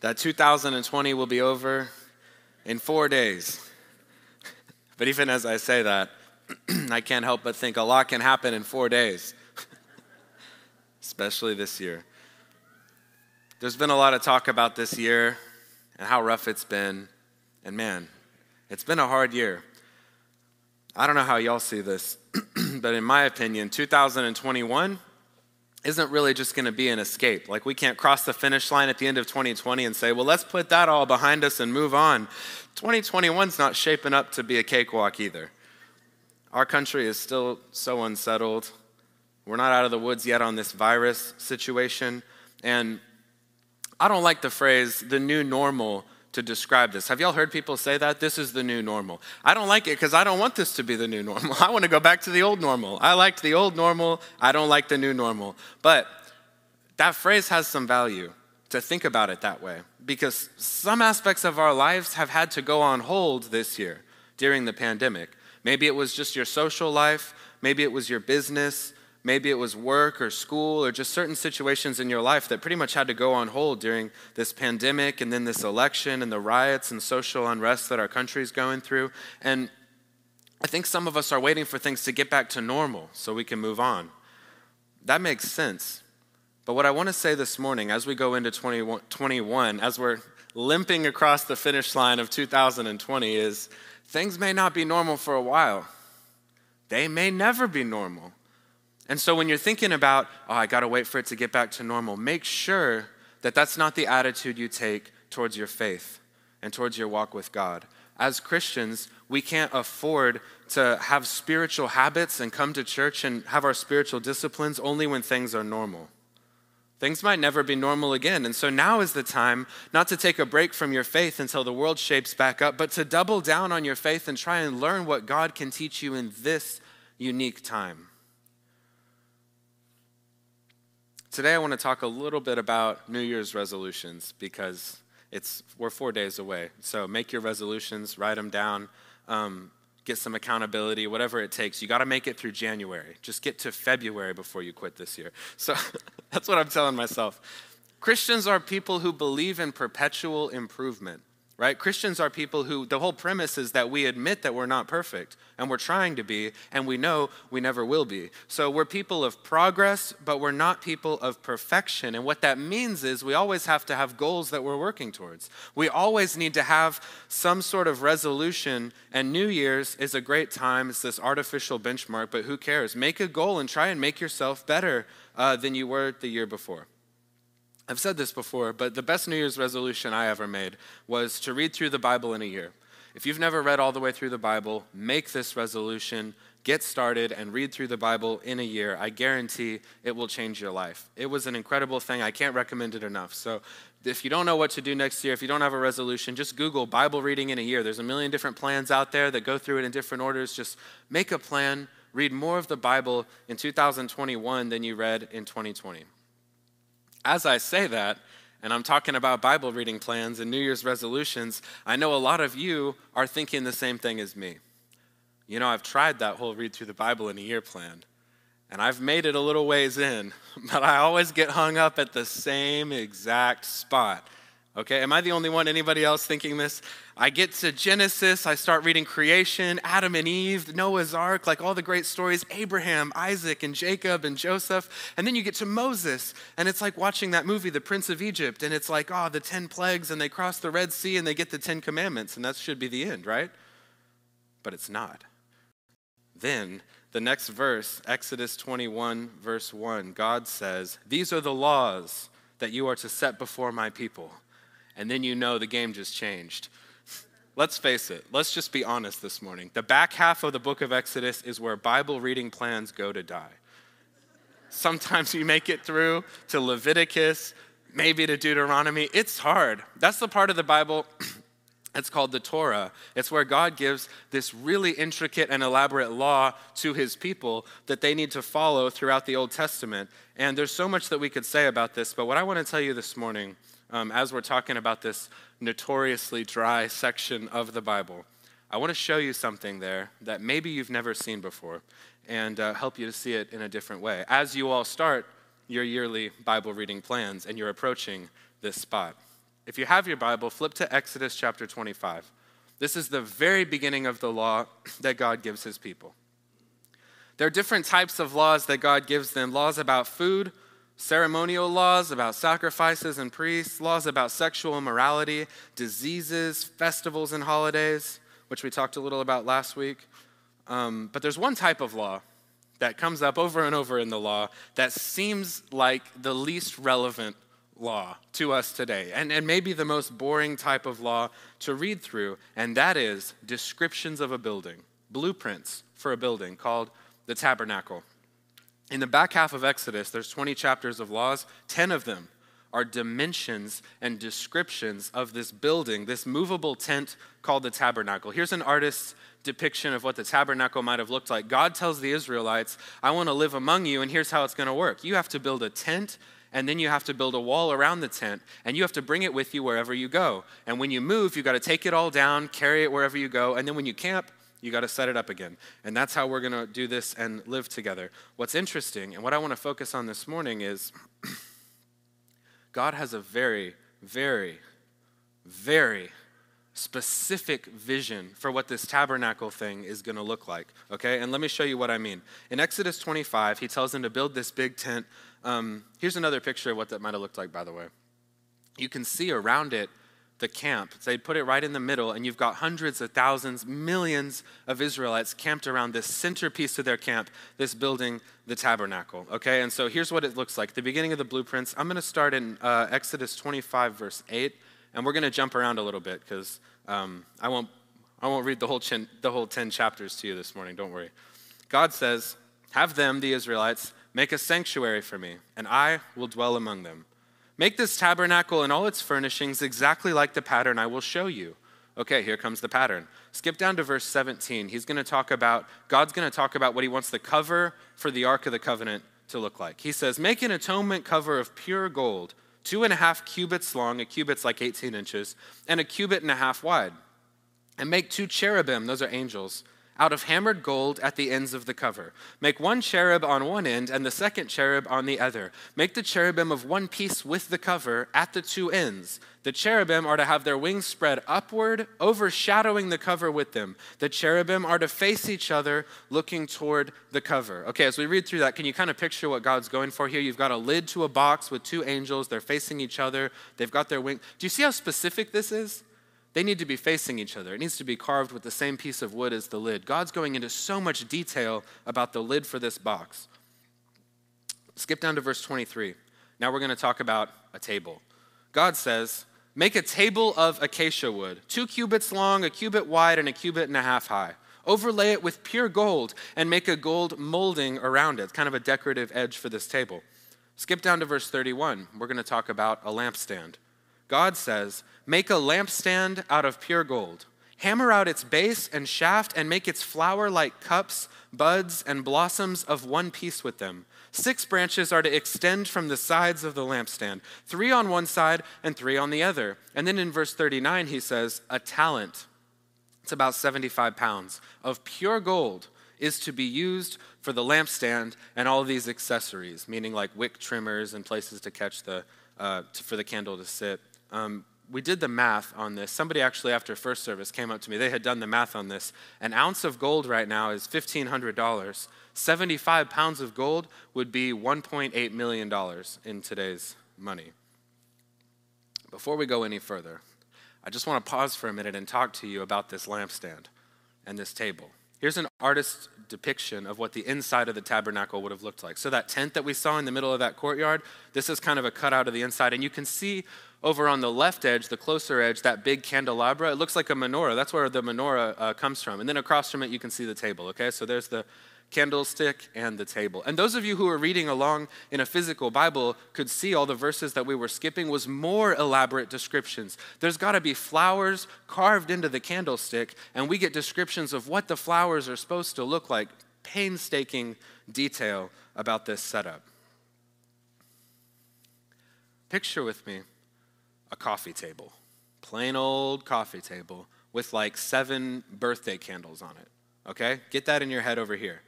that 2020 will be over in four days. But even as I say that, I can't help but think a lot can happen in four days, especially this year. There's been a lot of talk about this year and how rough it's been. And man, it's been a hard year. I don't know how y'all see this, but in my opinion, 2021 isn't really just going to be an escape. Like, we can't cross the finish line at the end of 2020 and say, well, let's put that all behind us and move on. 2021's not shaping up to be a cakewalk either. Our country is still so unsettled. We're not out of the woods yet on this virus situation. And I don't like the phrase, the new normal, to describe this. Have y'all heard people say that? This is the new normal. I don't like it because I don't want this to be the new normal. I want to go back to the old normal. I liked the old normal. I don't like the new normal. But that phrase has some value to think about it that way because some aspects of our lives have had to go on hold this year during the pandemic. Maybe it was just your social life, maybe it was your business, Maybe it was work or school or just certain situations in your life that pretty much had to go on hold during this pandemic and then this election and the riots and social unrest that our country is going through. And I think some of us are waiting for things to get back to normal so we can move on. That makes sense. But what I want to say this morning, as we go into 2021, as we're limping across the finish line of 2020, is things may not be normal for a while. They may never be normal. And so when you're thinking about, oh, I got to wait for it to get back to normal, make sure that that's not the attitude you take towards your faith and towards your walk with God. As Christians, we can't afford to have spiritual habits and come to church and have our spiritual disciplines only when things are normal. Things might never be normal again. And so now is the time not to take a break from your faith until the world shapes back up, but to double down on your faith and try and learn what God can teach you in this unique time. Today, I want to talk a little bit about New Year's resolutions because it's, we're four days away. So make your resolutions, write them down, um, get some accountability, whatever it takes. You got to make it through January. Just get to February before you quit this year. So that's what I'm telling myself. Christians are people who believe in perpetual improvement right? Christians are people who, the whole premise is that we admit that we're not perfect and we're trying to be, and we know we never will be. So we're people of progress, but we're not people of perfection. And what that means is we always have to have goals that we're working towards. We always need to have some sort of resolution, and New Year's is a great time. It's this artificial benchmark, but who cares? Make a goal and try and make yourself better uh, than you were the year before. I've said this before, but the best New Year's resolution I ever made was to read through the Bible in a year. If you've never read all the way through the Bible, make this resolution, get started, and read through the Bible in a year. I guarantee it will change your life. It was an incredible thing. I can't recommend it enough. So, if you don't know what to do next year, if you don't have a resolution, just Google Bible reading in a year. There's a million different plans out there that go through it in different orders. Just make a plan, read more of the Bible in 2021 than you read in 2020 as I say that, and I'm talking about Bible reading plans and New Year's resolutions, I know a lot of you are thinking the same thing as me. You know, I've tried that whole read through the Bible in a year plan, and I've made it a little ways in, but I always get hung up at the same exact spot. Okay, am I the only one? Anybody else thinking this? I get to Genesis, I start reading creation, Adam and Eve, Noah's Ark, like all the great stories, Abraham, Isaac, and Jacob, and Joseph. And then you get to Moses, and it's like watching that movie, The Prince of Egypt, and it's like, oh, the 10 plagues, and they cross the Red Sea, and they get the 10 commandments, and that should be the end, right? But it's not. Then, the next verse, Exodus 21, verse 1, God says, These are the laws that you are to set before my people and then you know the game just changed. Let's face it, let's just be honest this morning. The back half of the book of Exodus is where Bible reading plans go to die. Sometimes you make it through to Leviticus, maybe to Deuteronomy. It's hard. That's the part of the Bible it's called the Torah. It's where God gives this really intricate and elaborate law to his people that they need to follow throughout the Old Testament. And there's so much that we could say about this, but what I want to tell you this morning um, as we're talking about this notoriously dry section of the Bible, I want to show you something there that maybe you've never seen before and uh, help you to see it in a different way. As you all start your yearly Bible reading plans and you're approaching this spot. If you have your Bible, flip to Exodus chapter 25. This is the very beginning of the law that God gives his people. There are different types of laws that God gives them laws about food, ceremonial laws about sacrifices and priests, laws about sexual immorality, diseases, festivals and holidays, which we talked a little about last week. Um, but there's one type of law that comes up over and over in the law that seems like the least relevant law to us today, and, and maybe the most boring type of law to read through, and that is descriptions of a building, blueprints for a building called the tabernacle. In the back half of Exodus, there's 20 chapters of laws, 10 of them are dimensions and descriptions of this building, this movable tent called the tabernacle. Here's an artist's depiction of what the tabernacle might have looked like. God tells the Israelites, I want to live among you, and here's how it's going to work. You have to build a tent and then you have to build a wall around the tent, and you have to bring it with you wherever you go. And when you move, you've got to take it all down, carry it wherever you go, and then when you camp, you got to set it up again. And that's how we're going to do this and live together. What's interesting, and what I want to focus on this morning is God has a very, very, very specific vision for what this tabernacle thing is going to look like. Okay? And let me show you what I mean. In Exodus 25, he tells them to build this big tent. Um, here's another picture of what that might have looked like, by the way. You can see around it the camp. They put it right in the middle, and you've got hundreds of thousands, millions of Israelites camped around this centerpiece of their camp, this building, the tabernacle. Okay, and so here's what it looks like. The beginning of the blueprints. I'm going to start in uh, Exodus 25, verse 8. And we're going to jump around a little bit because um, I, won't, I won't read the whole, chin, the whole 10 chapters to you this morning, don't worry. God says, Have them, the Israelites, make a sanctuary for me, and I will dwell among them. Make this tabernacle and all its furnishings exactly like the pattern I will show you. Okay, here comes the pattern. Skip down to verse 17. He's going to talk about, God's going to talk about what he wants the cover for the Ark of the Covenant to look like. He says, Make an atonement cover of pure gold two and a half cubits long, a cubit's like 18 inches, and a cubit and a half wide. And make two cherubim, those are angels, out of hammered gold at the ends of the cover. Make one cherub on one end and the second cherub on the other. Make the cherubim of one piece with the cover at the two ends. The cherubim are to have their wings spread upward, overshadowing the cover with them. The cherubim are to face each other, looking toward the cover. Okay, as we read through that, can you kind of picture what God's going for here? You've got a lid to a box with two angels. They're facing each other. They've got their wings. Do you see how specific this is? They need to be facing each other. It needs to be carved with the same piece of wood as the lid. God's going into so much detail about the lid for this box. Skip down to verse 23. Now we're going to talk about a table. God says, Make a table of acacia wood, two cubits long, a cubit wide, and a cubit and a half high. Overlay it with pure gold and make a gold molding around it. Kind of a decorative edge for this table. Skip down to verse 31. We're going to talk about a lampstand. God says, Make a lampstand out of pure gold. Hammer out its base and shaft and make its flower like cups, buds, and blossoms of one piece with them. Six branches are to extend from the sides of the lampstand, three on one side and three on the other. And then in verse 39, he says, A talent, it's about 75 pounds, of pure gold is to be used for the lampstand and all these accessories, meaning like wick trimmers and places to catch the, uh, to, for the candle to sit. Um, we did the math on this. Somebody actually, after first service, came up to me. They had done the math on this. An ounce of gold right now is $1,500. 75 pounds of gold would be $1.8 million in today's money. Before we go any further, I just want to pause for a minute and talk to you about this lampstand and this table. Here's an artist's depiction of what the inside of the tabernacle would have looked like. So, that tent that we saw in the middle of that courtyard, this is kind of a cutout of the inside. And you can see over on the left edge, the closer edge, that big candelabra, it looks like a menorah. That's where the menorah uh, comes from. And then across from it, you can see the table, okay? So there's the candlestick and the table. And those of you who are reading along in a physical Bible could see all the verses that we were skipping was more elaborate descriptions. There's got to be flowers carved into the candlestick, and we get descriptions of what the flowers are supposed to look like. Painstaking detail about this setup. Picture with me a coffee table, plain old coffee table with like seven birthday candles on it. Okay? Get that in your head over here.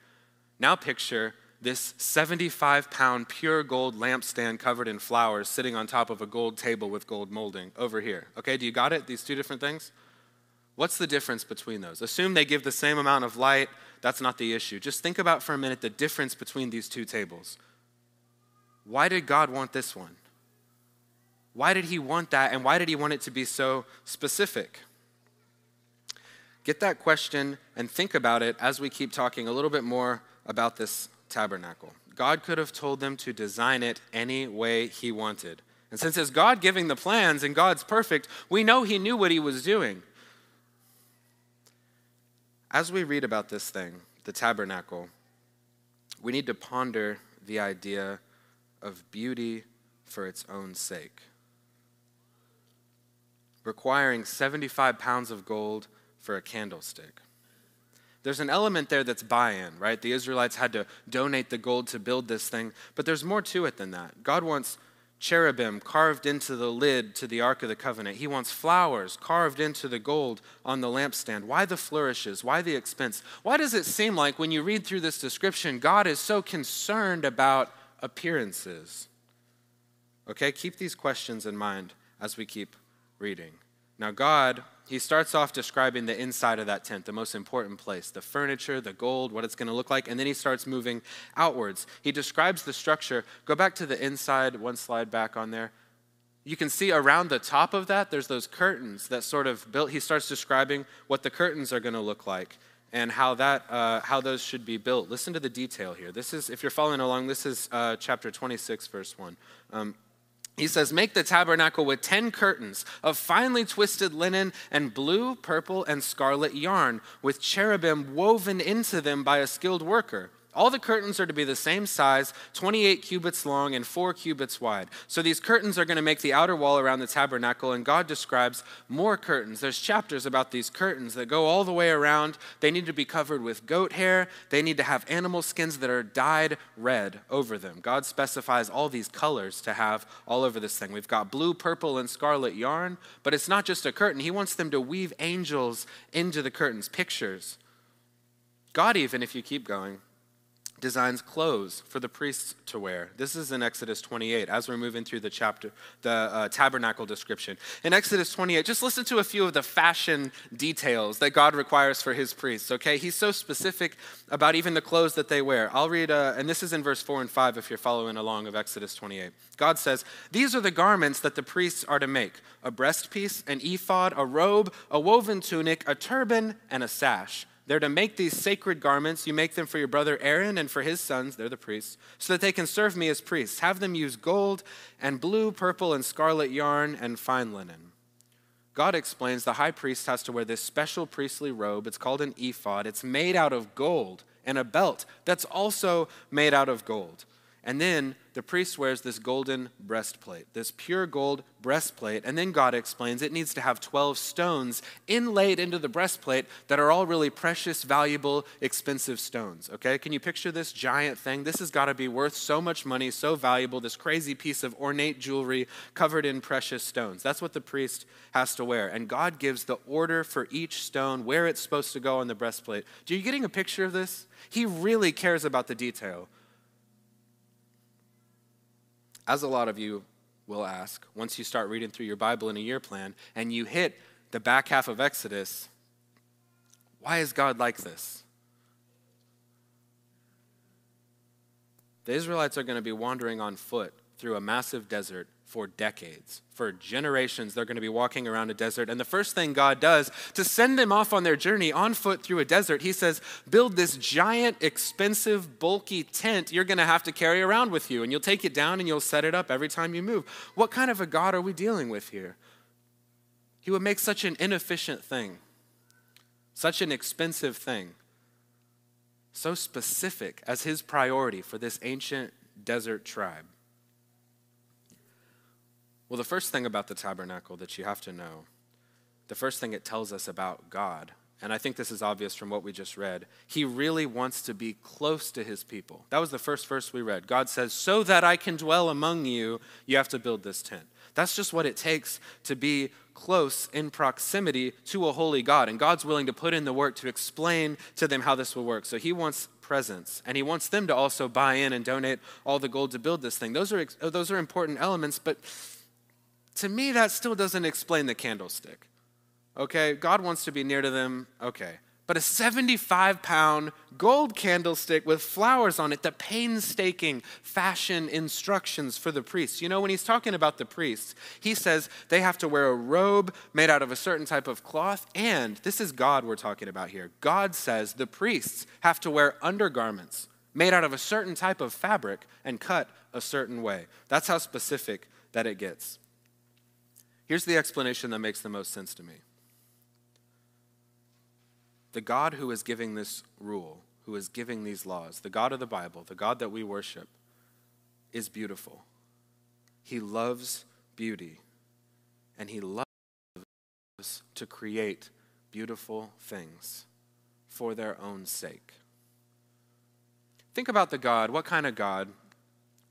Now picture this 75 pound pure gold lampstand covered in flowers sitting on top of a gold table with gold molding over here. Okay, do you got it? These two different things? What's the difference between those? Assume they give the same amount of light. That's not the issue. Just think about for a minute the difference between these two tables. Why did God want this one? Why did He want that? And why did He want it to be so specific? Get that question and think about it as we keep talking a little bit more about this tabernacle. God could have told them to design it any way He wanted. And since it's God giving the plans and God's perfect, we know He knew what He was doing. As we read about this thing, the tabernacle, we need to ponder the idea of beauty for its own sake. Requiring 75 pounds of gold for a candlestick. There's an element there that's buy in, right? The Israelites had to donate the gold to build this thing, but there's more to it than that. God wants cherubim carved into the lid to the Ark of the Covenant. He wants flowers carved into the gold on the lampstand. Why the flourishes? Why the expense? Why does it seem like when you read through this description, God is so concerned about appearances? Okay, keep these questions in mind as we keep reading. Now, God he starts off describing the inside of that tent, the most important place, the furniture, the gold, what it's going to look like, and then he starts moving outwards. He describes the structure. Go back to the inside, one slide back on there. You can see around the top of that, there's those curtains that sort of built. He starts describing what the curtains are going to look like and how that uh, how those should be built. Listen to the detail here. This is, if you're following along, this is uh, chapter 26, verse 1. Um, he says, Make the tabernacle with 10 curtains of finely twisted linen and blue, purple, and scarlet yarn, with cherubim woven into them by a skilled worker. All the curtains are to be the same size, 28 cubits long and 4 cubits wide. So these curtains are going to make the outer wall around the tabernacle, and God describes more curtains. There's chapters about these curtains that go all the way around. They need to be covered with goat hair, they need to have animal skins that are dyed red over them. God specifies all these colors to have all over this thing. We've got blue, purple, and scarlet yarn, but it's not just a curtain. He wants them to weave angels into the curtains, pictures. God, even if you keep going, designs clothes for the priests to wear. This is in Exodus 28 as we're moving through the chapter, the uh, tabernacle description. In Exodus 28, just listen to a few of the fashion details that God requires for his priests, okay? He's so specific about even the clothes that they wear. I'll read, uh, and this is in verse 4 and 5 if you're following along of Exodus 28. God says, These are the garments that the priests are to make a breastpiece, an ephod, a robe, a woven tunic, a turban, and a sash. They're to make these sacred garments. You make them for your brother Aaron and for his sons, they're the priests, so that they can serve me as priests. Have them use gold and blue, purple, and scarlet yarn and fine linen. God explains the high priest has to wear this special priestly robe. It's called an ephod. It's made out of gold and a belt that's also made out of gold. And then the priest wears this golden breastplate, this pure gold breastplate. And then God explains it needs to have 12 stones inlaid into the breastplate that are all really precious, valuable, expensive stones. Okay? Can you picture this giant thing? This has got to be worth so much money, so valuable, this crazy piece of ornate jewelry covered in precious stones. That's what the priest has to wear. And God gives the order for each stone, where it's supposed to go on the breastplate. Do you getting a picture of this? He really cares about the detail. As a lot of you will ask, once you start reading through your Bible in a year plan and you hit the back half of Exodus, why is God like this? The Israelites are going to be wandering on foot through a massive desert for decades. For generations, they're going to be walking around a desert. And the first thing God does to send them off on their journey on foot through a desert, He says, Build this giant, expensive, bulky tent you're going to have to carry around with you. And you'll take it down and you'll set it up every time you move. What kind of a God are we dealing with here? He would make such an inefficient thing, such an expensive thing, so specific as His priority for this ancient desert tribe. Well, the first thing about the tabernacle that you have to know, the first thing it tells us about God and I think this is obvious from what we just read, he really wants to be close to his people. That was the first verse we read. God says, So that I can dwell among you, you have to build this tent. That's just what it takes to be close in proximity to a holy God. And God's willing to put in the work to explain to them how this will work. So he wants presence, and he wants them to also buy in and donate all the gold to build this thing. Those are, those are important elements, but to me, that still doesn't explain the candlestick. Okay, God wants to be near to them. Okay. But a 75 pound gold candlestick with flowers on it, the painstaking fashion instructions for the priests. You know, when he's talking about the priests, he says they have to wear a robe made out of a certain type of cloth. And this is God we're talking about here. God says the priests have to wear undergarments made out of a certain type of fabric and cut a certain way. That's how specific that it gets. Here's the explanation that makes the most sense to me the God who is giving this rule, who is giving these laws, the God of the Bible, the God that we worship, is beautiful. He loves beauty, and He loves to create beautiful things for their own sake. Think about the God, what kind of God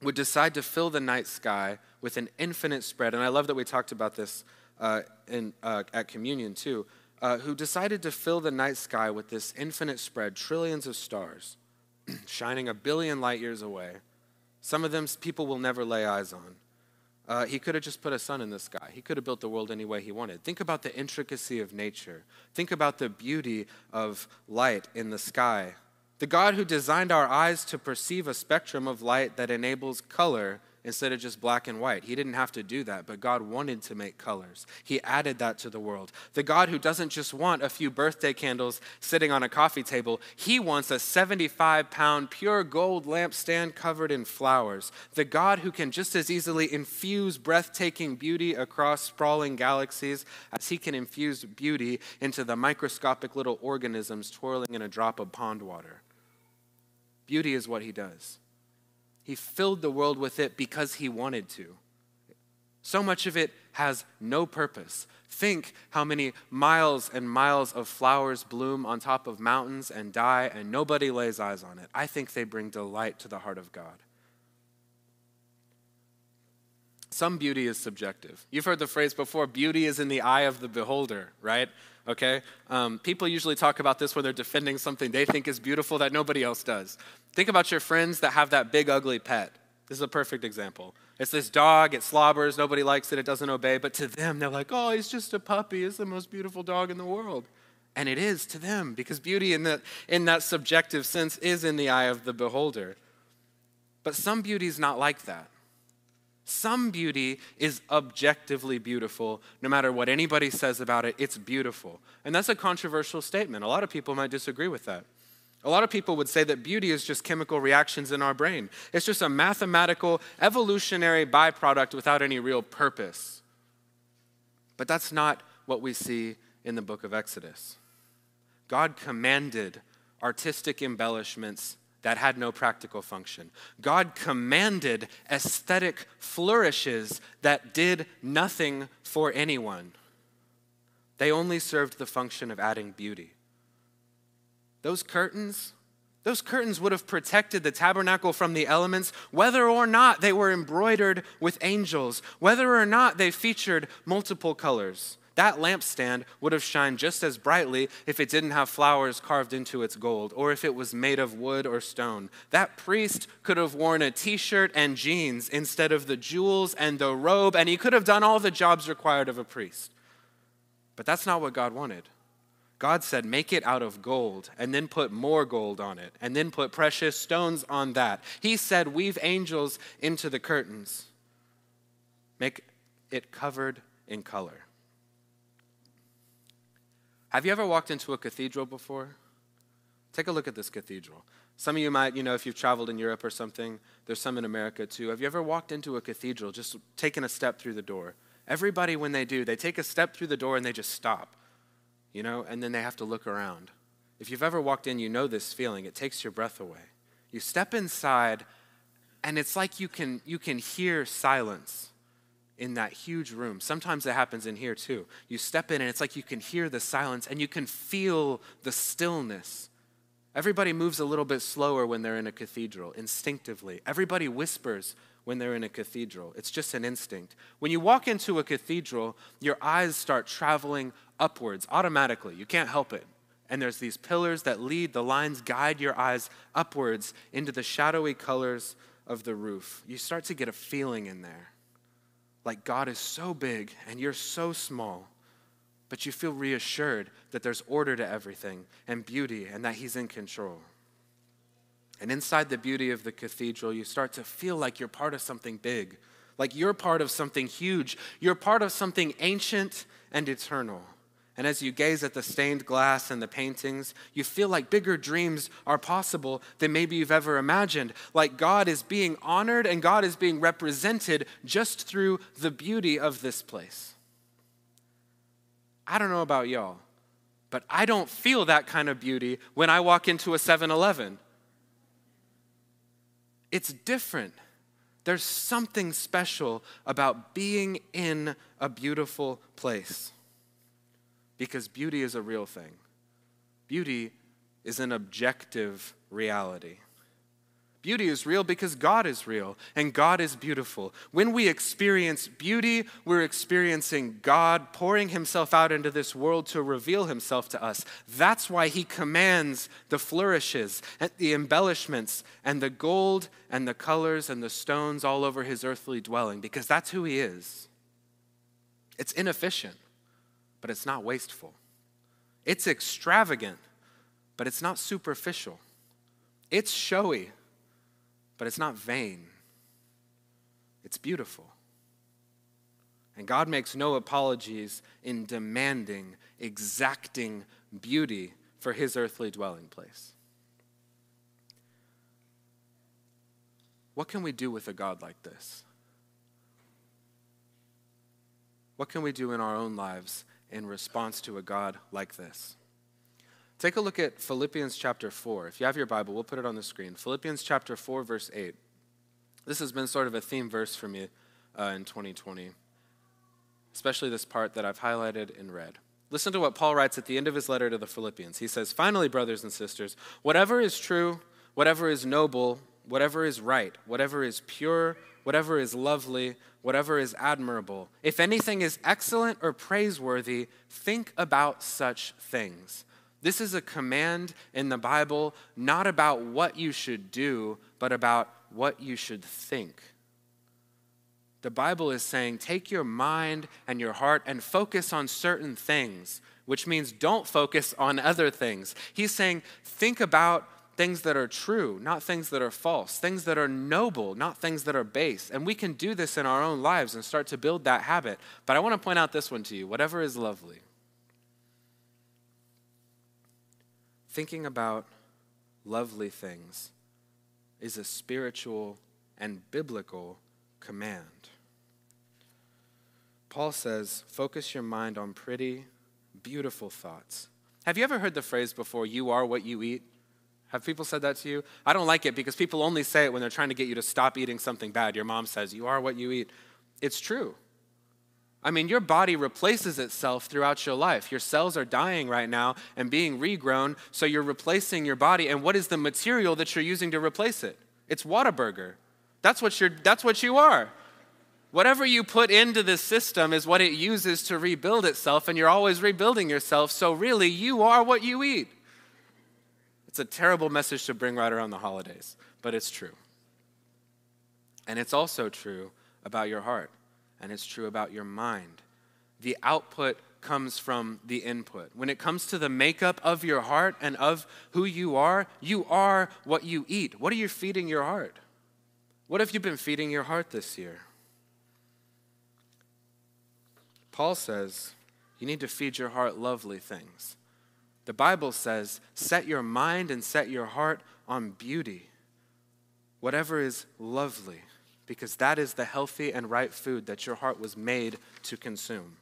would decide to fill the night sky with an infinite spread? And I love that we talked about this uh, in, uh, at communion too uh, who decided to fill the night sky with this infinite spread, trillions of stars, shining a billion light years away. Some of them people will never lay eyes on. Uh, he could have just put a sun in the sky. He could have built the world any way he wanted. Think about the intricacy of nature. Think about the beauty of light in the sky. The God who designed our eyes to perceive a spectrum of light that enables color instead of just black and white. He didn't have to do that, but God wanted to make colors. He added that to the world. The God who doesn't just want a few birthday candles sitting on a coffee table, He wants a 75 pound pure gold lampstand covered in flowers. The God who can just as easily infuse breathtaking beauty across sprawling galaxies as He can infuse beauty into the microscopic little organisms twirling in a drop of pond water. Beauty is what He does. He filled the world with it because he wanted to. So much of it has no purpose. Think how many miles and miles of flowers bloom on top of mountains and die, and nobody lays eyes on it. I think they bring delight to the heart of God. Some beauty is subjective. You've heard the phrase before beauty is in the eye of the beholder, right? Okay? Um, people usually talk about this when they're defending something they think is beautiful that nobody else does. Think about your friends that have that big, ugly pet. This is a perfect example. It's this dog, it slobbers, nobody likes it, it doesn't obey, but to them, they're like, oh, he's just a puppy, it's the most beautiful dog in the world. And it is to them, because beauty in that, in that subjective sense is in the eye of the beholder. But some beauty is not like that. Some beauty is objectively beautiful. No matter what anybody says about it, it's beautiful. And that's a controversial statement. A lot of people might disagree with that. A lot of people would say that beauty is just chemical reactions in our brain. It's just a mathematical, evolutionary byproduct without any real purpose. But that's not what we see in the book of Exodus. God commanded artistic embellishments that had no practical function. God commanded aesthetic flourishes that did nothing for anyone. They only served the function of adding beauty. Those curtains, those curtains would have protected the tabernacle from the elements, whether or not they were embroidered with angels, whether or not they featured multiple colors. That lampstand would have shined just as brightly if it didn't have flowers carved into its gold, or if it was made of wood or stone. That priest could have worn a t shirt and jeans instead of the jewels and the robe, and he could have done all the jobs required of a priest. But that's not what God wanted. God said, Make it out of gold, and then put more gold on it, and then put precious stones on that. He said, Weave angels into the curtains, make it covered in color. Have you ever walked into a cathedral before? Take a look at this cathedral. Some of you might, you know, if you've traveled in Europe or something, there's some in America too. Have you ever walked into a cathedral, just taken a step through the door? Everybody, when they do, they take a step through the door and they just stop, you know, and then they have to look around. If you've ever walked in, you know this feeling. It takes your breath away. You step inside, and it's like you can, you can hear silence in that huge room. Sometimes it happens in here too. You step in and it's like you can hear the silence and you can feel the stillness. Everybody moves a little bit slower when they're in a cathedral, instinctively. Everybody whispers when they're in a cathedral. It's just an instinct. When you walk into a cathedral, your eyes start traveling upwards automatically. You can't help it. And there's these pillars that lead, the lines guide your eyes upwards into the shadowy colors of the roof. You start to get a feeling in there like God is so big and you're so small, but you feel reassured that there's order to everything and beauty and that He's in control. And inside the beauty of the cathedral, you start to feel like you're part of something big, like you're part of something huge. You're part of something ancient and eternal. And as you gaze at the stained glass and the paintings, you feel like bigger dreams are possible than maybe you've ever imagined. Like God is being honored and God is being represented just through the beauty of this place. I don't know about y'all, but I don't feel that kind of beauty when I walk into a 7 Eleven. It's different. There's something special about being in a beautiful place because beauty is a real thing. Beauty is an objective reality. Beauty is real because God is real and God is beautiful. When we experience beauty, we're experiencing God pouring himself out into this world to reveal himself to us. That's why he commands the flourishes and the embellishments and the gold and the colors and the stones all over his earthly dwelling because that's who he is. It's inefficient but it's not wasteful. It's extravagant, but it's not superficial. It's showy, but it's not vain. It's beautiful. And God makes no apologies in demanding, exacting beauty for his earthly dwelling place. What can we do with a God like this? What can we do in our own lives in response to a God like this. Take a look at Philippians chapter 4. If you have your Bible, we'll put it on the screen. Philippians chapter 4, verse 8. This has been sort of a theme verse for me uh, in 2020, especially this part that I've highlighted in red. Listen to what Paul writes at the end of his letter to the Philippians. He says, Finally, brothers and sisters, whatever is true, whatever is noble, whatever is right, whatever is pure, whatever is lovely, whatever is admirable, if anything is excellent or praiseworthy, think about such things. This is a command in the Bible not about what you should do, but about what you should think. The Bible is saying take your mind and your heart and focus on certain things, which means don't focus on other things. He's saying think about things that are true, not things that are false, things that are noble, not things that are base. And we can do this in our own lives and start to build that habit. But I want to point out this one to you whatever is lovely. Thinking about lovely things is a spiritual and biblical command. Paul says, focus your mind on pretty, beautiful thoughts. Have you ever heard the phrase before, you are what you eat? Have people said that to you? I don't like it because people only say it when they're trying to get you to stop eating something bad. Your mom says, You are what you eat. It's true. I mean, your body replaces itself throughout your life. Your cells are dying right now and being regrown, so you're replacing your body. And what is the material that you're using to replace it? It's Whataburger. That's what, you're, that's what you are. Whatever you put into this system is what it uses to rebuild itself, and you're always rebuilding yourself. So, really, you are what you eat. It's a terrible message to bring right around the holidays, but it's true. And it's also true about your heart, and it's true about your mind. The output comes from the input. When it comes to the makeup of your heart and of who you are, you are what you eat. What are you feeding your heart? What have you been feeding your heart this year? Paul says you need to feed your heart lovely things. The Bible says, set your mind and set your heart on beauty, whatever is lovely, because that is the healthy and right food that your heart was made to consume.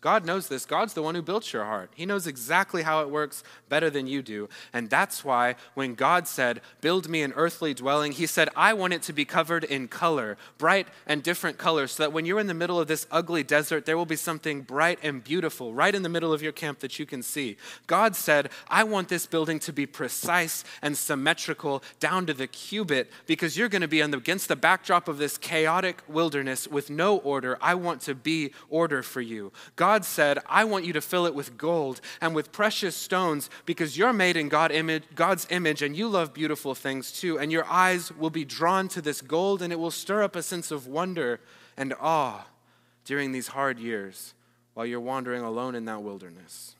God knows this. God's the one who built your heart. He knows exactly how it works better than you do. And that's why when God said, Build me an earthly dwelling, He said, I want it to be covered in color, bright and different colors, so that when you're in the middle of this ugly desert, there will be something bright and beautiful right in the middle of your camp that you can see. God said, I want this building to be precise and symmetrical down to the cubit because you're going to be against the backdrop of this chaotic wilderness with no order. I want to be order for you. God God said, I want you to fill it with gold and with precious stones because you're made in God image, God's image and you love beautiful things too. And your eyes will be drawn to this gold and it will stir up a sense of wonder and awe during these hard years while you're wandering alone in that wilderness.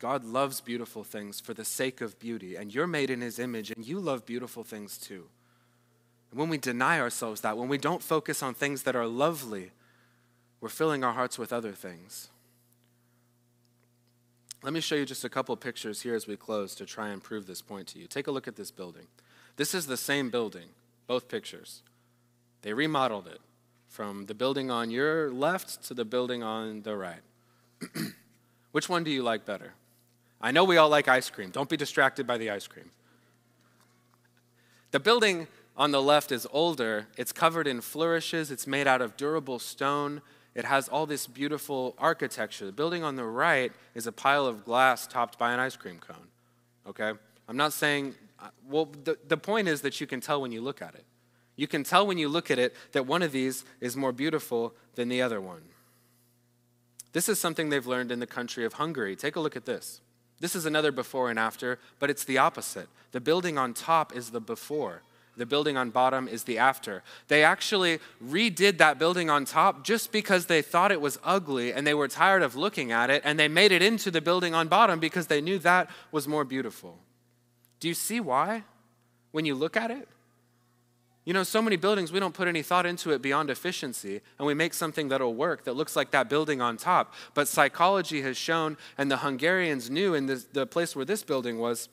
God loves beautiful things for the sake of beauty, and you're made in His image, and you love beautiful things too. And when we deny ourselves that, when we don't focus on things that are lovely, we're filling our hearts with other things. Let me show you just a couple pictures here as we close to try and prove this point to you. Take a look at this building. This is the same building, both pictures. They remodeled it from the building on your left to the building on the right. Which one do you like better? I know we all like ice cream. Don't be distracted by the ice cream. The building on the left is older. It's covered in flourishes. It's made out of durable stone. It has all this beautiful architecture. The building on the right is a pile of glass topped by an ice cream cone. Okay? I'm not saying, uh, well, the, the point is that you can tell when you look at it. You can tell when you look at it that one of these is more beautiful than the other one. This is something they've learned in the country of Hungary. Take a look at this. This is another before and after, but it's the opposite. The building on top is the before. The building on bottom is the after. They actually redid that building on top just because they thought it was ugly and they were tired of looking at it, and they made it into the building on bottom because they knew that was more beautiful. Do you see why when you look at it? You know, so many buildings, we don't put any thought into it beyond efficiency, and we make something that'll work that looks like that building on top. But psychology has shown, and the Hungarians knew in this, the place where this building was,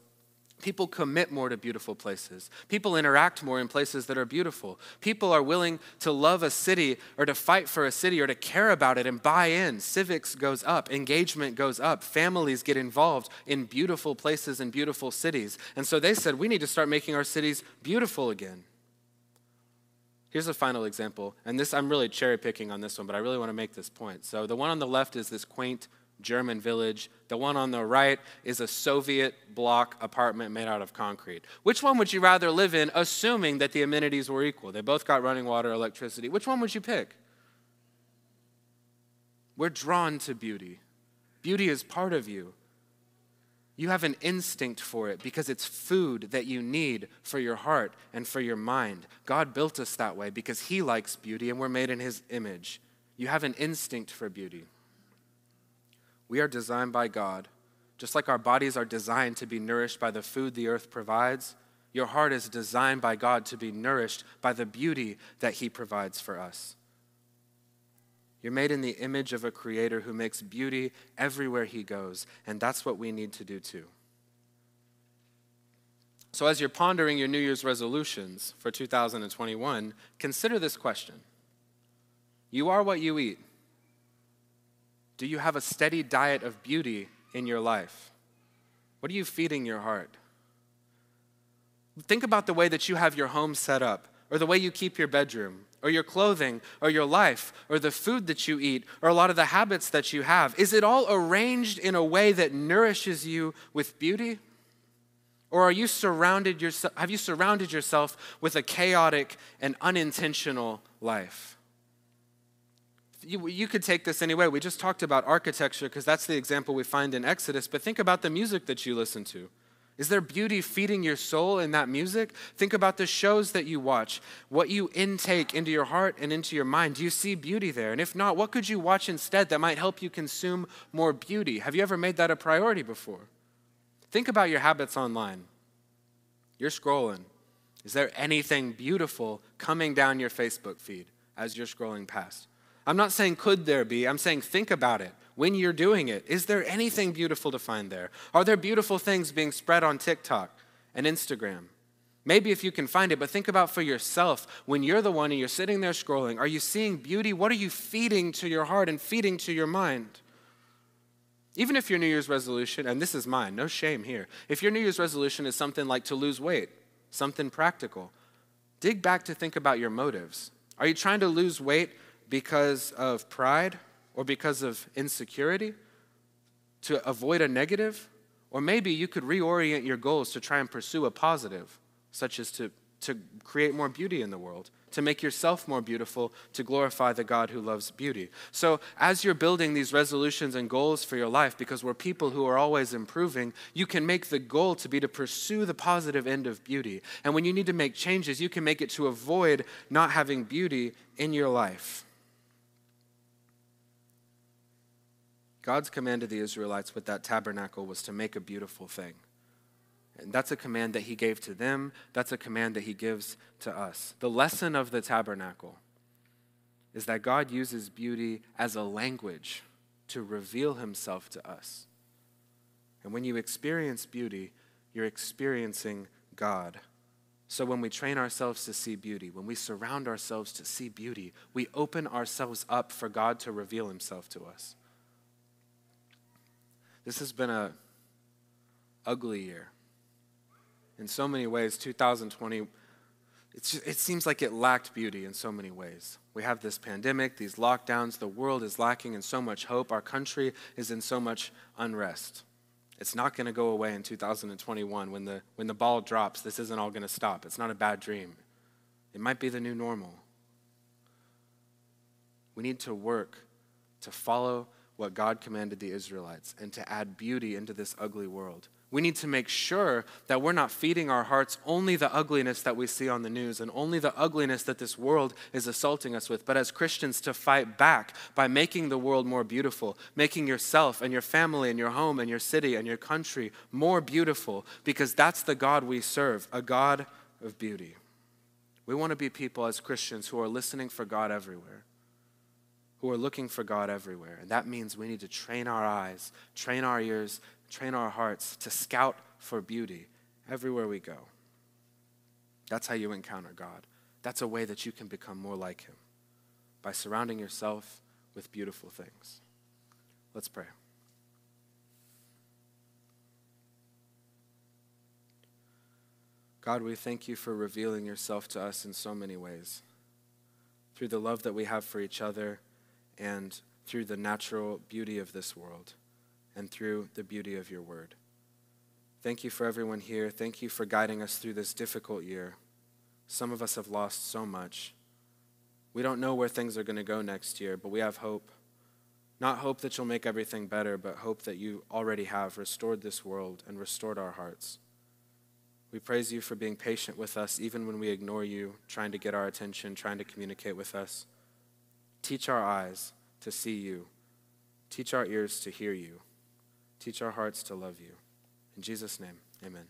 People commit more to beautiful places. People interact more in places that are beautiful. People are willing to love a city or to fight for a city or to care about it and buy in. Civics goes up, engagement goes up, families get involved in beautiful places and beautiful cities. And so they said, we need to start making our cities beautiful again. Here's a final example, and this I'm really cherry picking on this one, but I really want to make this point. So the one on the left is this quaint German village. The one on the right is a Soviet block apartment made out of concrete. Which one would you rather live in, assuming that the amenities were equal? They both got running water, electricity. Which one would you pick? We're drawn to beauty. Beauty is part of you. You have an instinct for it because it's food that you need for your heart and for your mind. God built us that way because He likes beauty and we're made in His image. You have an instinct for beauty. We are designed by God. Just like our bodies are designed to be nourished by the food the earth provides, your heart is designed by God to be nourished by the beauty that He provides for us. You're made in the image of a creator who makes beauty everywhere He goes, and that's what we need to do too. So, as you're pondering your New Year's resolutions for 2021, consider this question You are what you eat. Do you have a steady diet of beauty in your life? What are you feeding your heart? Think about the way that you have your home set up, or the way you keep your bedroom, or your clothing, or your life, or the food that you eat, or a lot of the habits that you have. Is it all arranged in a way that nourishes you with beauty? Or are you surrounded yourself, have you surrounded yourself with a chaotic and unintentional life? You, you could take this anyway. We just talked about architecture because that's the example we find in Exodus, but think about the music that you listen to. Is there beauty feeding your soul in that music? Think about the shows that you watch, what you intake into your heart and into your mind. Do you see beauty there? And if not, what could you watch instead that might help you consume more beauty? Have you ever made that a priority before? Think about your habits online. You're scrolling. Is there anything beautiful coming down your Facebook feed as you're scrolling past? I'm not saying could there be, I'm saying think about it when you're doing it. Is there anything beautiful to find there? Are there beautiful things being spread on TikTok and Instagram? Maybe if you can find it, but think about for yourself. When you're the one and you're sitting there scrolling, are you seeing beauty? What are you feeding to your heart and feeding to your mind? Even if your New Year's resolution, and this is mine, no shame here, if your New Year's resolution is something like to lose weight, something practical, dig back to think about your motives. Are you trying to lose weight because of pride or because of insecurity? To avoid a negative? Or maybe you could reorient your goals to try and pursue a positive such as to, to create more beauty in the world, to make yourself more beautiful, to glorify the God who loves beauty. So, as you're building these resolutions and goals for your life, because we're people who are always improving, you can make the goal to be to pursue the positive end of beauty. And when you need to make changes, you can make it to avoid not having beauty in your life. God's command to the Israelites with that tabernacle was to make a beautiful thing. And that's a command that he gave to them. That's a command that he gives to us. The lesson of the tabernacle is that God uses beauty as a language to reveal himself to us. And when you experience beauty, you're experiencing God. So when we train ourselves to see beauty, when we surround ourselves to see beauty, we open ourselves up for God to reveal himself to us. This has been a ugly year in so many ways, 2020, just, it seems like it lacked beauty in so many ways. We have this pandemic, these lockdowns, the world is lacking in so much hope, our country is in so much unrest. It's not going to go away in 2021 when the, when the ball drops. This isn't all going to stop. It's not a bad dream. It might be the new normal. We need to work to follow what God commanded the Israelites and to add beauty into this ugly world. We need to make sure that we're not feeding our hearts only the ugliness that we see on the news and only the ugliness that this world is assaulting us with, but as Christians to fight back by making the world more beautiful, making yourself and your family and your home and your city and your country more beautiful, because that's the God we serve, a God of beauty. We want to be people as Christians who are listening for God everywhere who are looking for God everywhere. And that means we need to train our eyes, train our ears, train our hearts to scout for beauty everywhere we go. That's how you encounter God. That's a way that you can become more like Him by surrounding yourself with beautiful things. Let's pray. God, we thank you for revealing yourself to us in so many ways. Through the love that we have for each other and through the natural beauty of this world and through the beauty of your word. Thank you for everyone here. Thank you for guiding us through this difficult year. Some of us have lost so much. We don't know where things are going to go next year, but we have hope. Not hope that you'll make everything better, but hope that you already have restored this world and restored our hearts. We praise you for being patient with us, even when we ignore you, trying to get our attention, trying to communicate with us. Teach our eyes to see you, teach our ears to hear you. Teach our hearts to love you. In Jesus' name, amen.